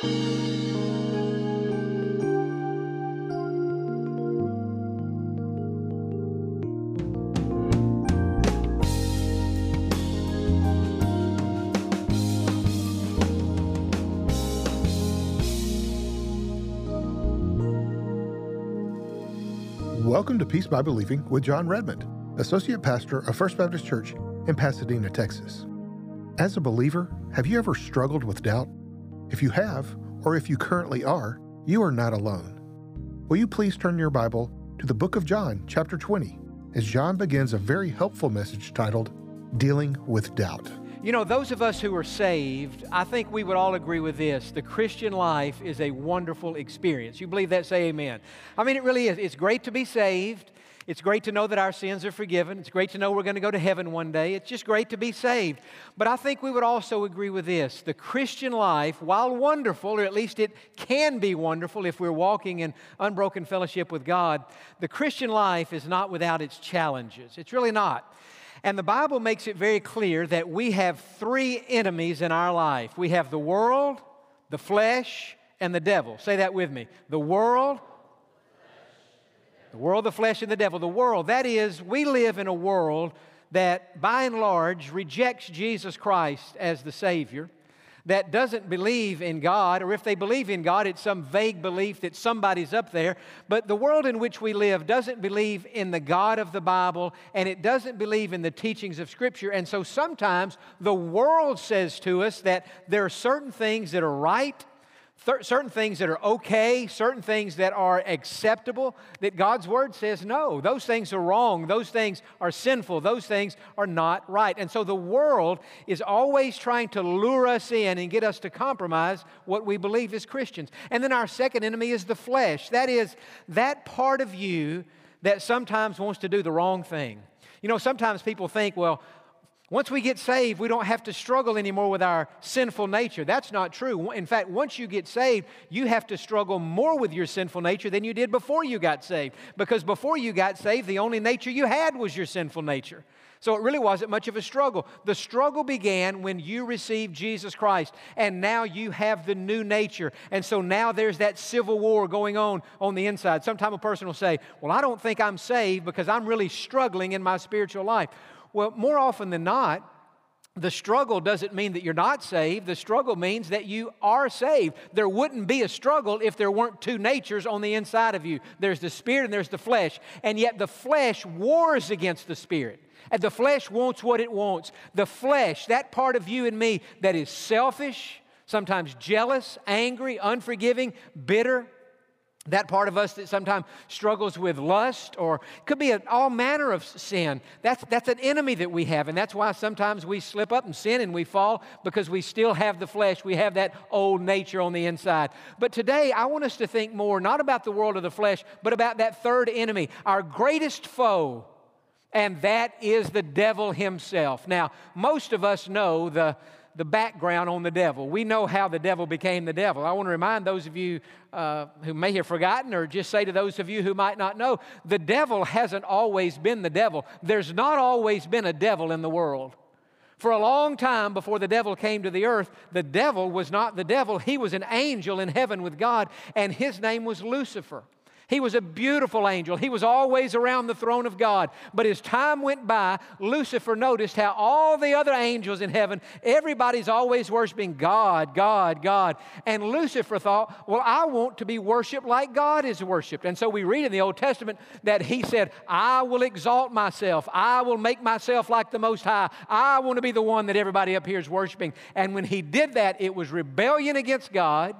Welcome to Peace by Believing with Jon Redmond, Associate Pastor of First Baptist Church in Pasadena, Texas. As a believer, have you ever struggled with doubt? If you have, or if you currently are, you are not alone. Will you please turn your Bible to the book of John, chapter 20, as Jon begins a very helpful message titled Dealing with Doubt. You know, those of us who are saved, I think we would all agree with this. The Christian life is a wonderful experience. You believe that? Say amen. I mean, it really is. It's great to be saved. It's great to know that our sins are forgiven. It's great to know we're going to go to heaven one day. It's just great to be saved. But I think we would also agree with this. The Christian life, while wonderful, or at least it can be wonderful if we're walking in unbroken fellowship with God, the Christian life is not without its challenges. It's really not. And the Bible makes it very clear that we have three enemies in our life we have the world, the flesh, and the devil. Say that with me. The world, the world, the flesh, and the devil. The world, that is, we live in a world that by and large rejects Jesus Christ as the Savior that doesn't believe in God, or if they believe in God, it's some vague belief that somebody's up there. But the world in which we live doesn't believe in the God of the Bible, and it doesn't believe in the teachings of Scripture. And so sometimes the world says to us that there are certain things that are right th- certain things that are okay, certain things that are acceptable, that God's Word says no, those things are wrong, those things are sinful, those things are not right. And so the world is always trying to lure us in and get us to compromise what we believe as Christians. And then our second enemy is the flesh. That is, that part of you that sometimes wants to do the wrong thing. You know, sometimes people think, well, once we get saved, we don't have to struggle anymore with our sinful nature. That's not true. In fact, once you get saved, you have to struggle more with your sinful nature than you did before you got saved. Because before you got saved, the only nature you had was your sinful nature. So it really wasn't much of a struggle. The struggle began when you received Jesus Christ, and now you have the new nature. And so now there's that civil war going on on the inside. Sometimes a person will say, Well, I don't think I'm saved because I'm really struggling in my spiritual life. Well, more often than not, the struggle doesn't mean that you're not saved. The struggle means that you are saved. There wouldn't be a struggle if there weren't two natures on the inside of you there's the spirit and there's the flesh. And yet the flesh wars against the spirit. And the flesh wants what it wants. The flesh, that part of you and me that is selfish, sometimes jealous, angry, unforgiving, bitter, that part of us that sometimes struggles with lust or could be all manner of sin. That's, that's an enemy that we have and that's why sometimes we slip up and sin and we fall because we still have the flesh. We have that old nature on the inside. But today i want us to think more not about the world of the flesh but about that third enemy our greatest foe and that is the devil himself. Now most of us know the the background on the devil. We know how the devil became the devil. I want to remind those of you uh, who may have forgotten, or just say to those of you who might not know, the devil hasn't always been the devil. There's not always been a devil in the world. For a long time before the devil came to the earth, the devil was not the devil. He was an angel in heaven with God, and his name was Lucifer. He was a beautiful angel. He was always around the throne of God. But as time went by, Lucifer noticed how all the other angels in heaven, everybody's always worshiping God, God, God. And Lucifer thought, well, I want to be worshiped like God is worshiped. And so we read in the Old Testament that he said, I will exalt myself. I will make myself like the Most High. I want to be the one that everybody up here is worshiping. And when he did that, it was rebellion against God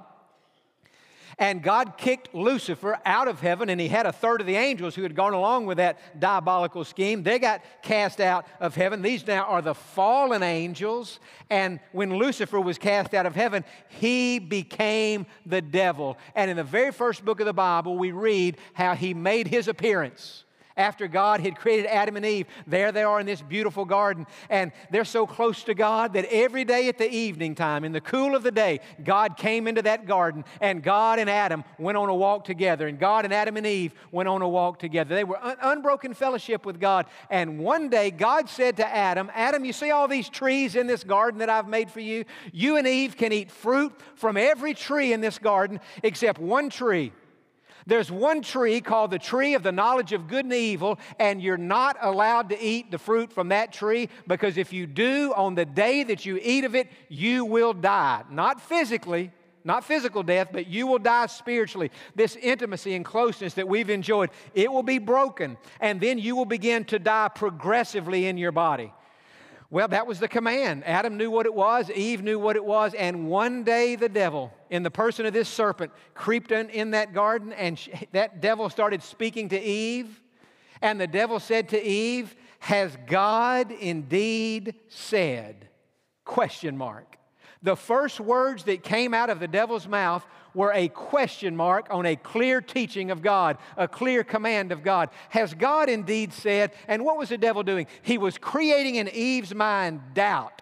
and God kicked Lucifer out of heaven, and he had a third of the angels who had gone along with that diabolical scheme. They got cast out of heaven. These now are the fallen angels. And when Lucifer was cast out of heaven, he became the devil. And in the very first book of the Bible, we read how he made his appearance after God had created Adam and Eve. There they are in this beautiful garden, and they're so close to God that every day at the evening time, in the cool of the day, God came into that garden, and God and Adam went on a walk together, and God and Adam and Eve went on a walk together. They were un- unbroken fellowship with God. And one day, God said to Adam, Adam, you see all these trees in this garden that I've made for you? You and Eve can eat fruit from every tree in this garden except one tree. There's one tree called the tree of the knowledge of good and evil, and you're not allowed to eat the fruit from that tree because if you do, on the day that you eat of it, you will die. Not physically, not physical death, but you will die spiritually. This intimacy and closeness that we've enjoyed, it will be broken, and then you will begin to die progressively in your body. Well, that was the command. Adam knew what it was, Eve knew what it was, and one day the devil, in the person of this serpent, creeped in, in that garden, and she, that devil started speaking to Eve. And the devil said to Eve, Has God indeed said? Question mark. The first words that came out of the devil's mouth were a question mark on a clear teaching of God, a clear command of God. Has God indeed said? And what was the devil doing? He was creating in Eve's mind doubt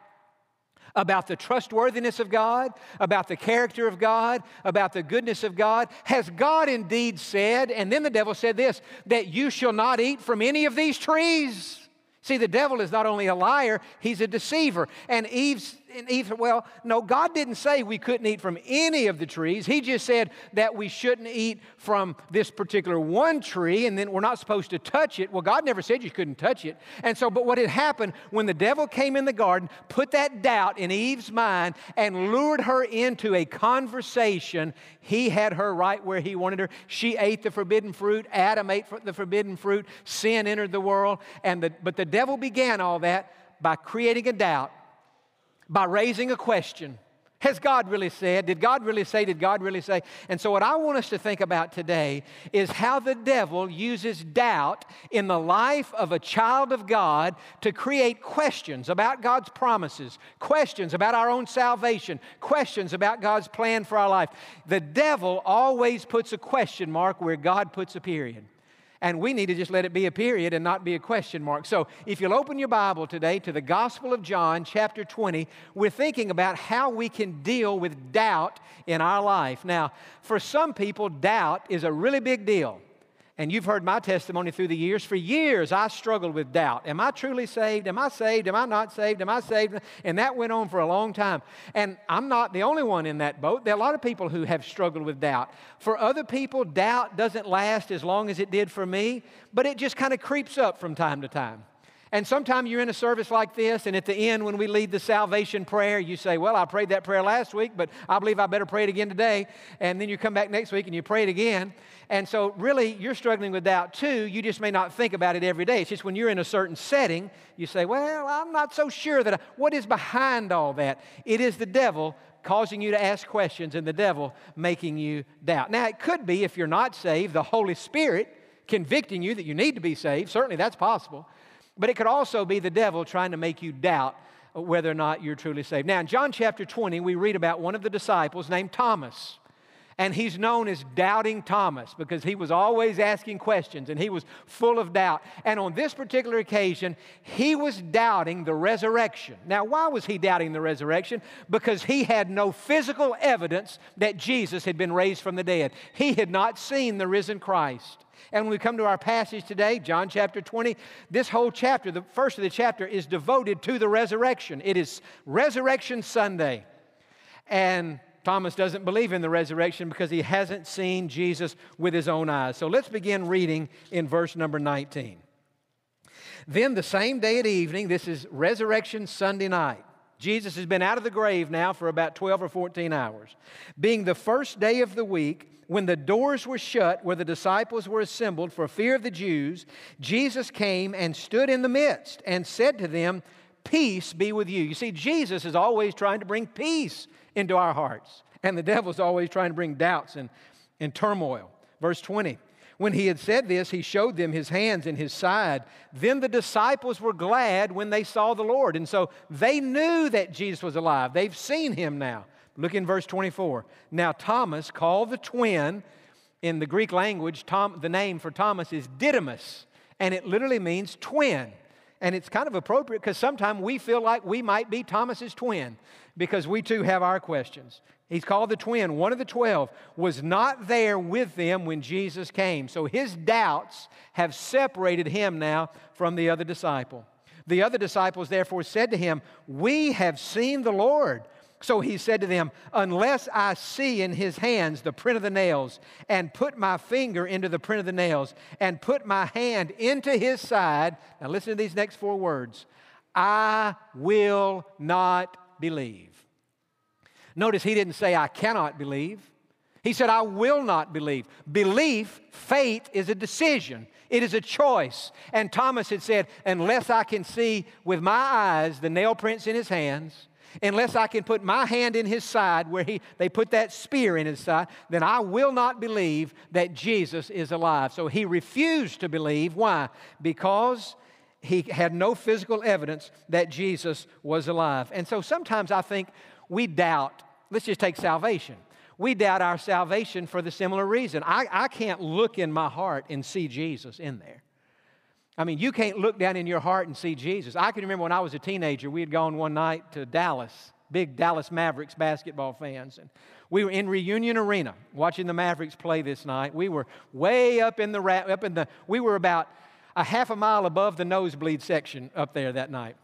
about the trustworthiness of God, about the character of God, about the goodness of God. Has God indeed said? And then the devil said this that you shall not eat from any of these trees. See, the devil is not only a liar, he's a deceiver. And Eve's and said, Well, no, God didn't say we couldn't eat from any of the trees. He just said that we shouldn't eat from this particular one tree and then we're not supposed to touch it. Well, God never said you couldn't touch it. And so, but what had happened when the devil came in the garden, put that doubt in Eve's mind and lured her into a conversation, he had her right where he wanted her. She ate the forbidden fruit. Adam ate the forbidden fruit. Sin entered the world. And the, but the devil began all that by creating a doubt by raising a question. Has God really said? Did God really say? Did God really say? And so, what I want us to think about today is how the devil uses doubt in the life of a child of God to create questions about God's promises, questions about our own salvation, questions about God's plan for our life. The devil always puts a question mark where God puts a period. And we need to just let it be a period and not be a question mark. So, if you'll open your Bible today to the Gospel of John, chapter 20, we're thinking about how we can deal with doubt in our life. Now, for some people, doubt is a really big deal. And you've heard my testimony through the years. For years, I struggled with doubt. Am I truly saved? Am I saved? Am I not saved? Am I saved? And that went on for a long time. And I'm not the only one in that boat. There are a lot of people who have struggled with doubt. For other people, doubt doesn't last as long as it did for me, but it just kind of creeps up from time to time. And sometimes you're in a service like this, and at the end, when we lead the salvation prayer, you say, Well, I prayed that prayer last week, but I believe I better pray it again today. And then you come back next week and you pray it again. And so, really, you're struggling with doubt too. You just may not think about it every day. It's just when you're in a certain setting, you say, Well, I'm not so sure that. I... What is behind all that? It is the devil causing you to ask questions and the devil making you doubt. Now, it could be, if you're not saved, the Holy Spirit convicting you that you need to be saved. Certainly, that's possible. But it could also be the devil trying to make you doubt whether or not you're truly saved. Now, in John chapter 20, we read about one of the disciples named Thomas. And he's known as Doubting Thomas because he was always asking questions and he was full of doubt. And on this particular occasion, he was doubting the resurrection. Now, why was he doubting the resurrection? Because he had no physical evidence that Jesus had been raised from the dead. He had not seen the risen Christ. And when we come to our passage today, John chapter 20, this whole chapter, the first of the chapter, is devoted to the resurrection. It is Resurrection Sunday. And Thomas doesn't believe in the resurrection because he hasn't seen Jesus with his own eyes. So let's begin reading in verse number 19. Then the same day at evening, this is Resurrection Sunday night. Jesus has been out of the grave now for about 12 or 14 hours. Being the first day of the week, when the doors were shut where the disciples were assembled for fear of the Jews, Jesus came and stood in the midst and said to them, Peace be with you. You see, Jesus is always trying to bring peace into our hearts, and the devil's always trying to bring doubts and, and turmoil. Verse 20. When he had said this, he showed them his hands and his side. Then the disciples were glad when they saw the Lord. And so they knew that Jesus was alive. They've seen him now. Look in verse 24. Now, Thomas, called the twin, in the Greek language, Tom, the name for Thomas is Didymus. And it literally means twin. And it's kind of appropriate because sometimes we feel like we might be Thomas's twin because we too have our questions. He's called the twin. One of the 12 was not there with them when Jesus came. So his doubts have separated him now from the other disciple. The other disciples therefore said to him, We have seen the Lord. So he said to them, Unless I see in his hands the print of the nails, and put my finger into the print of the nails, and put my hand into his side, now listen to these next four words I will not believe. Notice he didn't say, I cannot believe. He said, I will not believe. Belief, faith, is a decision, it is a choice. And Thomas had said, Unless I can see with my eyes the nail prints in his hands, unless I can put my hand in his side where he, they put that spear in his side, then I will not believe that Jesus is alive. So he refused to believe. Why? Because he had no physical evidence that Jesus was alive. And so sometimes I think we doubt. Let's just take salvation. We doubt our salvation for the similar reason. I, I can't look in my heart and see Jesus in there. I mean, you can't look down in your heart and see Jesus. I can remember when I was a teenager, we had gone one night to Dallas, big Dallas Mavericks basketball fans. And we were in Reunion Arena watching the Mavericks play this night. We were way up in the, up in the we were about a half a mile above the nosebleed section up there that night.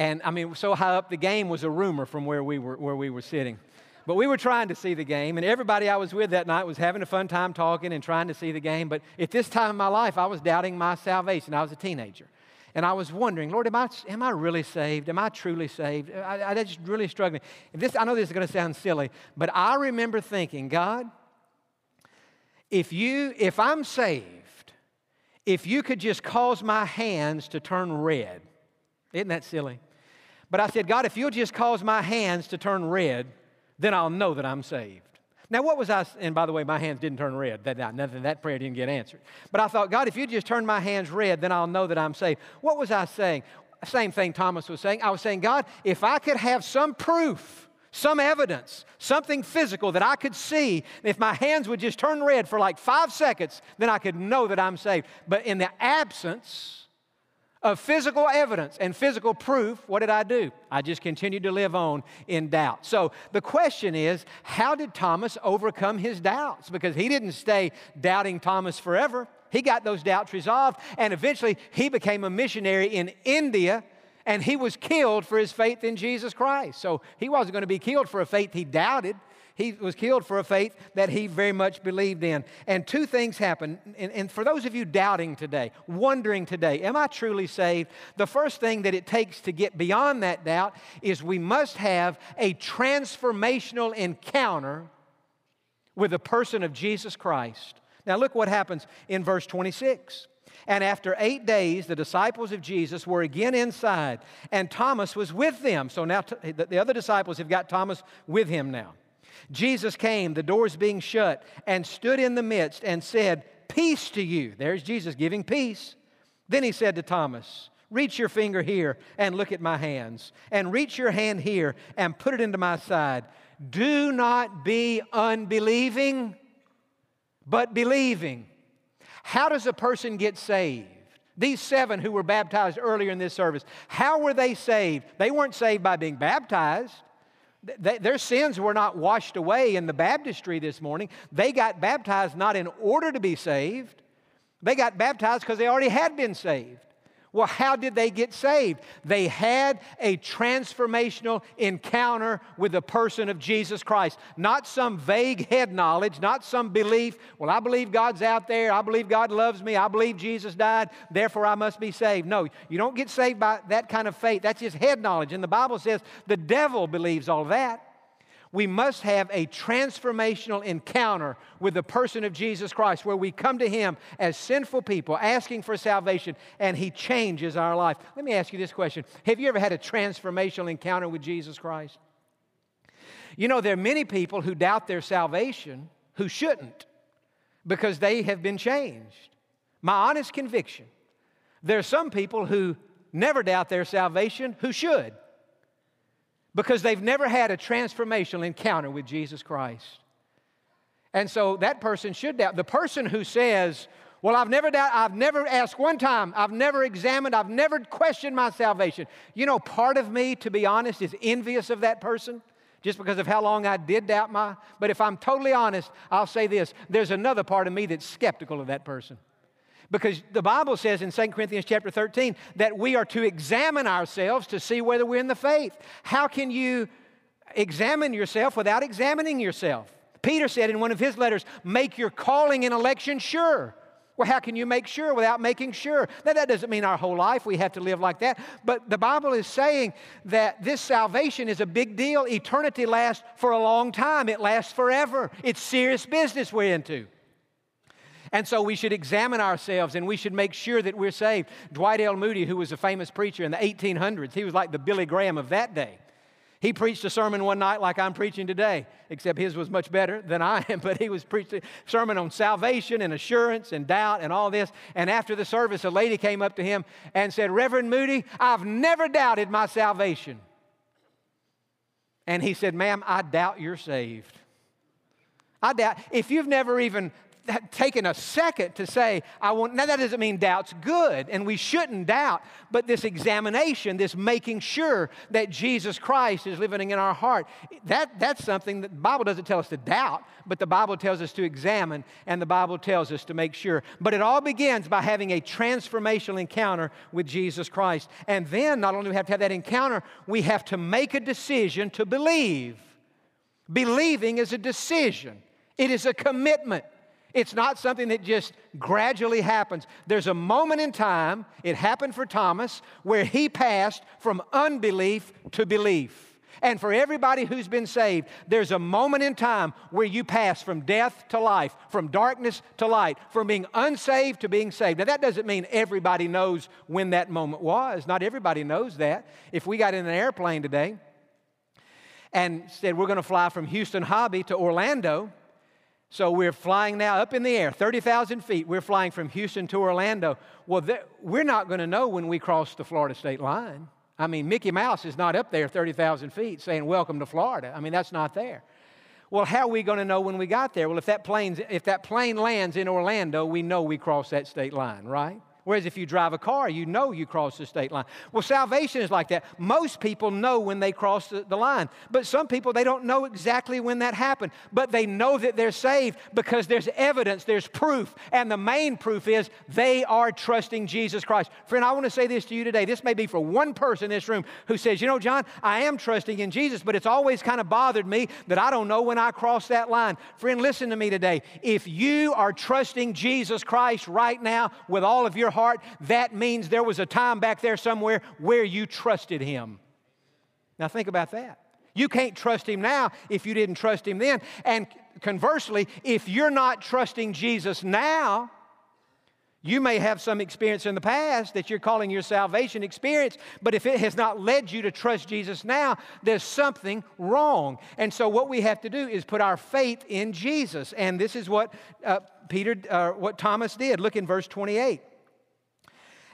And I mean, so high up, the game was a rumor from where we were, where we were sitting. But we were trying to see the game, and everybody I was with that night was having a fun time talking and trying to see the game. But at this time in my life, I was doubting my salvation. I was a teenager. And I was wondering, Lord, am I, am I really saved? Am I truly saved? I, I just really struggling. This, I know this is going to sound silly, but I remember thinking, God, if you, if I'm saved, if you could just cause my hands to turn red, isn't that silly? But I said, God, if you'll just cause my hands to turn red, then I'll know that I'm saved. Now, what was I, and by the way, my hands didn't turn red. That, nothing, that prayer didn't get answered. But I thought, God, if you just turn my hands red, then I'll know that I'm saved. What was I saying? Same thing Thomas was saying. I was saying, God, if I could have some proof, some evidence, something physical that I could see, if my hands would just turn red for like five seconds, then I could know that I'm saved. But in the absence, of physical evidence and physical proof, what did I do? I just continued to live on in doubt. So the question is, how did Thomas overcome his doubts? Because he didn't stay doubting Thomas forever. He got those doubts resolved, and eventually he became a missionary in India, and he was killed for his faith in Jesus Christ. So he wasn't going to be killed for a faith he doubted. He was killed for a faith that he very much believed in. And two things happened. And, and, for those of you doubting today, wondering today, am I truly saved? The first thing that it takes to get beyond that doubt is we must have a transformational encounter with the person of Jesus Christ. Now, look what happens in verse 26. And after eight days, the disciples of Jesus were again inside, and Thomas was with them. So now the other disciples have got Thomas with him now. Jesus came, the doors being shut, and stood in the midst and said, Peace to you. There's Jesus giving peace. Then he said to Thomas, Reach your finger here and look at my hands, and reach your hand here and put it into my side. Do not be unbelieving, but believing. How does a person get saved? These seven who were baptized earlier in this service, how were they saved? They weren't saved by being baptized their sins were not washed away in the baptistry this morning. They got baptized not in order to be saved, they got baptized because they already had been saved. Well, how did they get saved? They had a transformational encounter with the person of Jesus Christ. Not some vague head knowledge, not some belief, well, I believe God's out there, I believe God loves me, I believe Jesus died, therefore I must be saved. No, you don't get saved by that kind of faith. That's just head knowledge. And the Bible says the devil believes all that we must have a transformational encounter with the person of Jesus Christ where we come to Him as sinful people asking for salvation and He changes our life. Let me ask you this question Have you ever had a transformational encounter with Jesus Christ? You know, there are many people who doubt their salvation who shouldn't because they have been changed. My honest conviction there are some people who never doubt their salvation who should because they've never had a transformational encounter with Jesus Christ. And so that person should doubt. The person who says, Well, I've never doubt, I've never asked one time, I've never examined, I've never questioned my salvation. You know, part of me, to be honest, is envious of that person just because of how long I did doubt my. But if I'm totally honest, I'll say this there's another part of me that's skeptical of that person. Because the Bible says in 2 Corinthians chapter 13 that we are to examine ourselves to see whether we're in the faith. How can you examine yourself without examining yourself? Peter said in one of his letters, make your calling and election sure. Well, how can you make sure without making sure? Now, that doesn't mean our whole life we have to live like that, but the Bible is saying that this salvation is a big deal. Eternity lasts for a long time, it lasts forever. It's serious business we're into. And so we should examine ourselves and we should make sure that we're saved. Dwight L. Moody, who was a famous preacher in the 1800s, he was like the Billy Graham of that day. He preached a sermon one night like I'm preaching today, except his was much better than I am, but he was preaching a sermon on salvation and assurance and doubt and all this. And after the service, a lady came up to him and said, Reverend Moody, I've never doubted my salvation. And he said, Ma'am, I doubt you're saved. I doubt, if you've never even taken a second to say, I want, now that doesn't mean doubt's good, and we shouldn't doubt, but this examination, this making sure that Jesus Christ is living in our heart, that, that's something that the Bible doesn't tell us to doubt, but the Bible tells us to examine, and the Bible tells us to make sure. But it all begins by having a transformational encounter with Jesus Christ. And then, not only do we have to have that encounter, we have to make a decision to believe. Believing is a decision, it is a commitment. It's not something that just gradually happens. There's a moment in time, it happened for Thomas, where he passed from unbelief to belief. And for everybody who's been saved, there's a moment in time where you pass from death to life, from darkness to light, from being unsaved to being saved. Now, that doesn't mean everybody knows when that moment was. Not everybody knows that. If we got in an airplane today and said we're going to fly from Houston Hobby to Orlando, so we're flying now up in the air, 30,000 feet. We're flying from Houston to Orlando. Well, th- we're not going to know when we cross the Florida state line. I mean, Mickey Mouse is not up there 30,000 feet saying, Welcome to Florida. I mean, that's not there. Well, how are we going to know when we got there? Well, if that, plane's, if that plane lands in Orlando, we know we crossed that state line, right? Whereas if you drive a car, you know you cross the state line. Well, salvation is like that. Most people know when they cross the, line, but some people, they don't know exactly when that happened. But they know that they're saved because there's evidence, there's proof. And the main proof is they are trusting Jesus Christ. Friend, I want to say this to you today. This may be for one person in this room who says, You know, Jon, I am trusting in Jesus, but it's always kind of bothered me that I don't know when I cross that line. Friend, listen to me today. If you are trusting Jesus Christ right now with all of your your heart, that means there was a time back there somewhere where you trusted Him. Now, think about that. You can't trust Him now if you didn't trust Him then. And conversely, if you're not trusting Jesus now, you may have some experience in the past that you're calling your salvation experience, but if it has not led you to trust Jesus now, there's something wrong. And so, what we have to do is put our faith in Jesus. And this is what uh, Peter, uh, what Thomas did. Look in verse 28.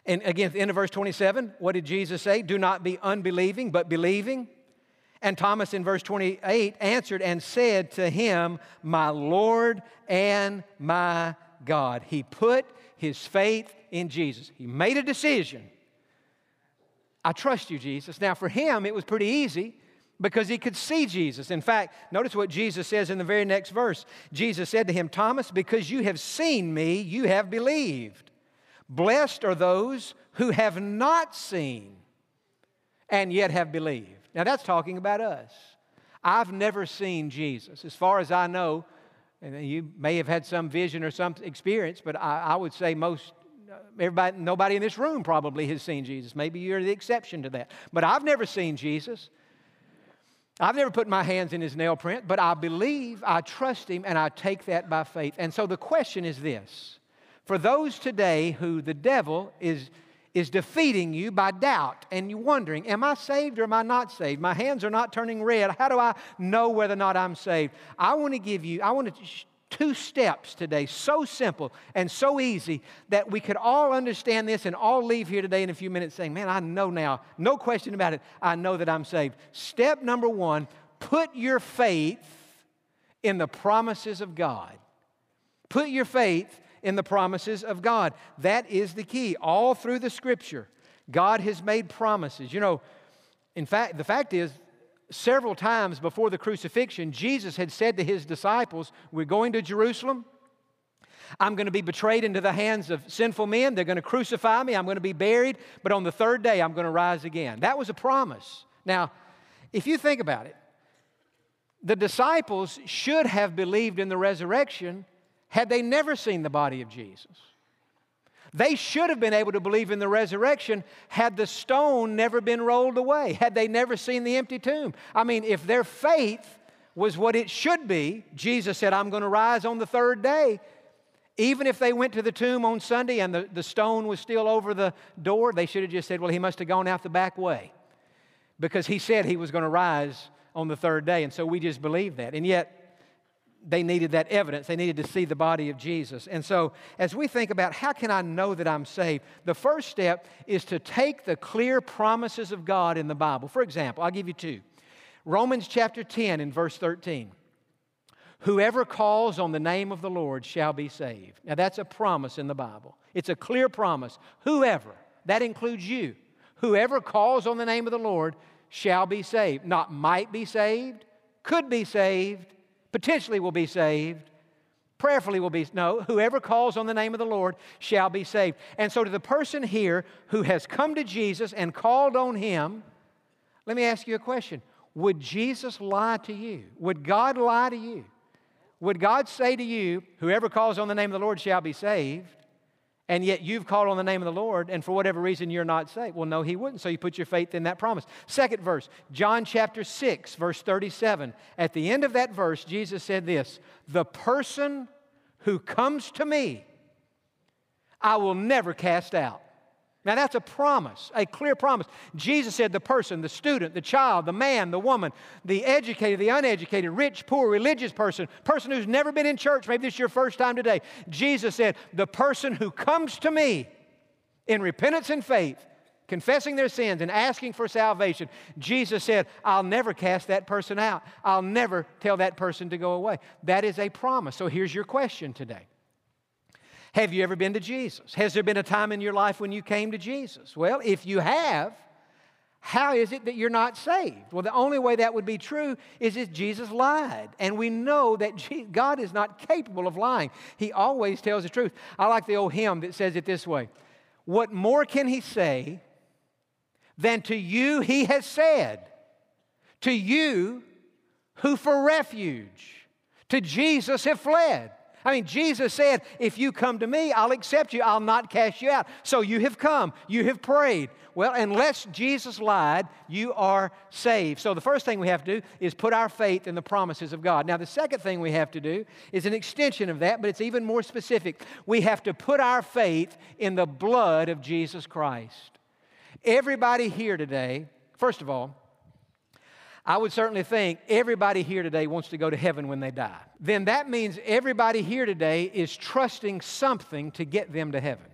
And again, at the end of verse 27, what did Jesus say? Do not be unbelieving, but believing. And Thomas in verse 28 answered and said to him, My Lord and my God. He put his faith in Jesus. He made a decision. I trust you, Jesus. Now, for him, it was pretty easy because he could see Jesus. In fact, notice what Jesus says in the very next verse. Jesus said to him, Thomas, because you have seen me, you have believed. Blessed are those who have not seen and yet have believed. Now, that's talking about us. I've never seen Jesus. As far as I know, and you may have had some vision or some experience, but I, I would say most everybody, nobody in this room probably has seen Jesus. Maybe you're the exception to that. But I've never seen Jesus. I've never put my hands in his nail print, but I believe, I trust him, and I take that by faith. And so the question is this for those today who the devil is, is defeating you by doubt and you wondering, am I saved or am I not saved? My hands are not turning red. How do I know whether or not I'm saved? I want to give you, I want to two steps today, so simple and so easy that we could all understand this and all leave here today in a few minutes saying, Man, I know now, no question about it, I know that I'm saved. Step number one put your faith in the promises of God. Put your faith in the promises of God. That is the key. All through the scripture, God has made promises. You know, in fact, the fact is, several times before the crucifixion, Jesus had said to his disciples, We're going to Jerusalem. I'm going to be betrayed into the hands of sinful men. They're going to crucify me. I'm going to be buried. But on the third day, I'm going to rise again. That was a promise. Now, if you think about it, the disciples should have believed in the resurrection had they never seen the body of Jesus. They should have been able to believe in the resurrection had the stone never been rolled away, had they never seen the empty tomb. I mean, if their faith was what it should be, Jesus said, I'm going to rise on the third day. Even if they went to the tomb on Sunday and the, the stone was still over the door, they should have just said, Well, he must have gone out the back way because he said he was going to rise on the third day. And so we just believe that. And yet, they needed that evidence. They needed to see the body of Jesus. And so, as we think about how can I know that I'm saved, the first step is to take the clear promises of God in the Bible. For example, I'll give you two Romans chapter 10 and verse 13. Whoever calls on the name of the Lord shall be saved. Now, that's a promise in the Bible. It's a clear promise. Whoever, that includes you, whoever calls on the name of the Lord shall be saved. Not might be saved, could be saved, potentially will be saved, prayerfully will be. No, whoever calls on the name of the Lord shall be saved. And so, to the person here who has come to Jesus and called on him, let me ask you a question Would Jesus lie to you? Would God lie to you? Would God say to you, Whoever calls on the name of the Lord shall be saved? And yet you've called on the name of the Lord, and for whatever reason you're not saved. Well, no, he wouldn't. So you put your faith in that promise. Second verse, John chapter 6, verse 37. At the end of that verse, Jesus said this The person who comes to me, I will never cast out. Now, that's a promise, a clear promise. Jesus said the person, the student, the child, the man, the woman, the educated, the uneducated, rich, poor, religious person, person who's never been in church, maybe this is your first time today. Jesus said, the person who comes to me in repentance and faith, confessing their sins and asking for salvation, Jesus said, I'll never cast that person out. I'll never tell that person to go away. That is a promise. So here's your question today. Have you ever been to Jesus? Has there been a time in your life when you came to Jesus? Well, if you have, how is it that you're not saved? Well, the only way that would be true is if Jesus lied. And we know that God is not capable of lying, He always tells the truth. I like the old hymn that says it this way What more can He say than to you He has said? To you who for refuge to Jesus have fled. I mean, Jesus said, If you come to me, I'll accept you, I'll not cast you out. So you have come, you have prayed. Well, unless Jesus lied, you are saved. So the first thing we have to do is put our faith in the promises of God. Now, the second thing we have to do is an extension of that, but it's even more specific. We have to put our faith in the blood of Jesus Christ. Everybody here today, first of all, I would certainly think everybody here today wants to go to heaven when they die. Then that means everybody here today is trusting something to get them to heaven.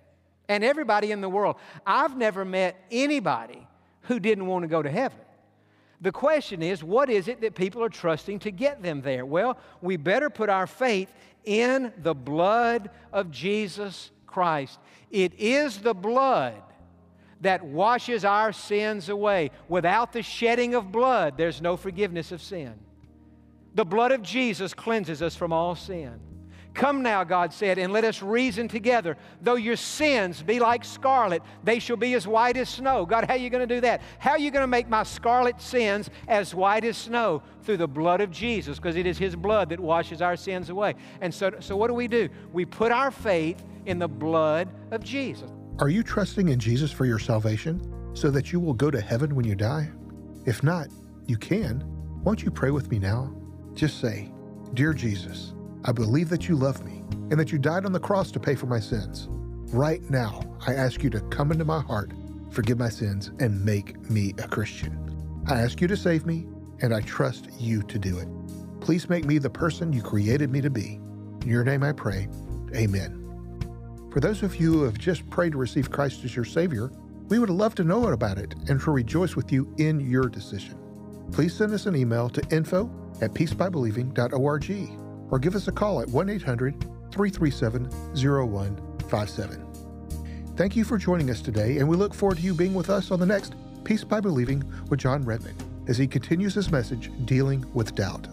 And everybody in the world. I've never met anybody who didn't want to go to heaven. The question is, what is it that people are trusting to get them there? Well, we better put our faith in the blood of Jesus Christ. It is the blood that washes our sins away. Without the shedding of blood, there's no forgiveness of sin. The blood of Jesus cleanses us from all sin. Come now, God said, and let us reason together. Though your sins be like scarlet, they shall be as white as snow. God, how are you going to do that? How are you going to make my scarlet sins as white as snow? Through the blood of Jesus, because it is His blood that washes our sins away. And so, so what do we do? We put our faith in the blood of Jesus. Are you trusting in Jesus for your salvation so that you will go to heaven when you die? If not, you can. Won't you pray with me now? Just say, Dear Jesus, I believe that you love me and that you died on the cross to pay for my sins. Right now, I ask you to come into my heart, forgive my sins, and make me a Christian. I ask you to save me, and I trust you to do it. Please make me the person you created me to be. In your name I pray. Amen. For those of you who have just prayed to receive Christ as your Savior, we would love to know about it and to rejoice with you in your decision. Please send us an email to info at peacebybelieving.org or give us a call at 1 800 337 0157. Thank you for joining us today, and we look forward to you being with us on the next Peace by Believing with Jon Redmond as he continues his message dealing with doubt.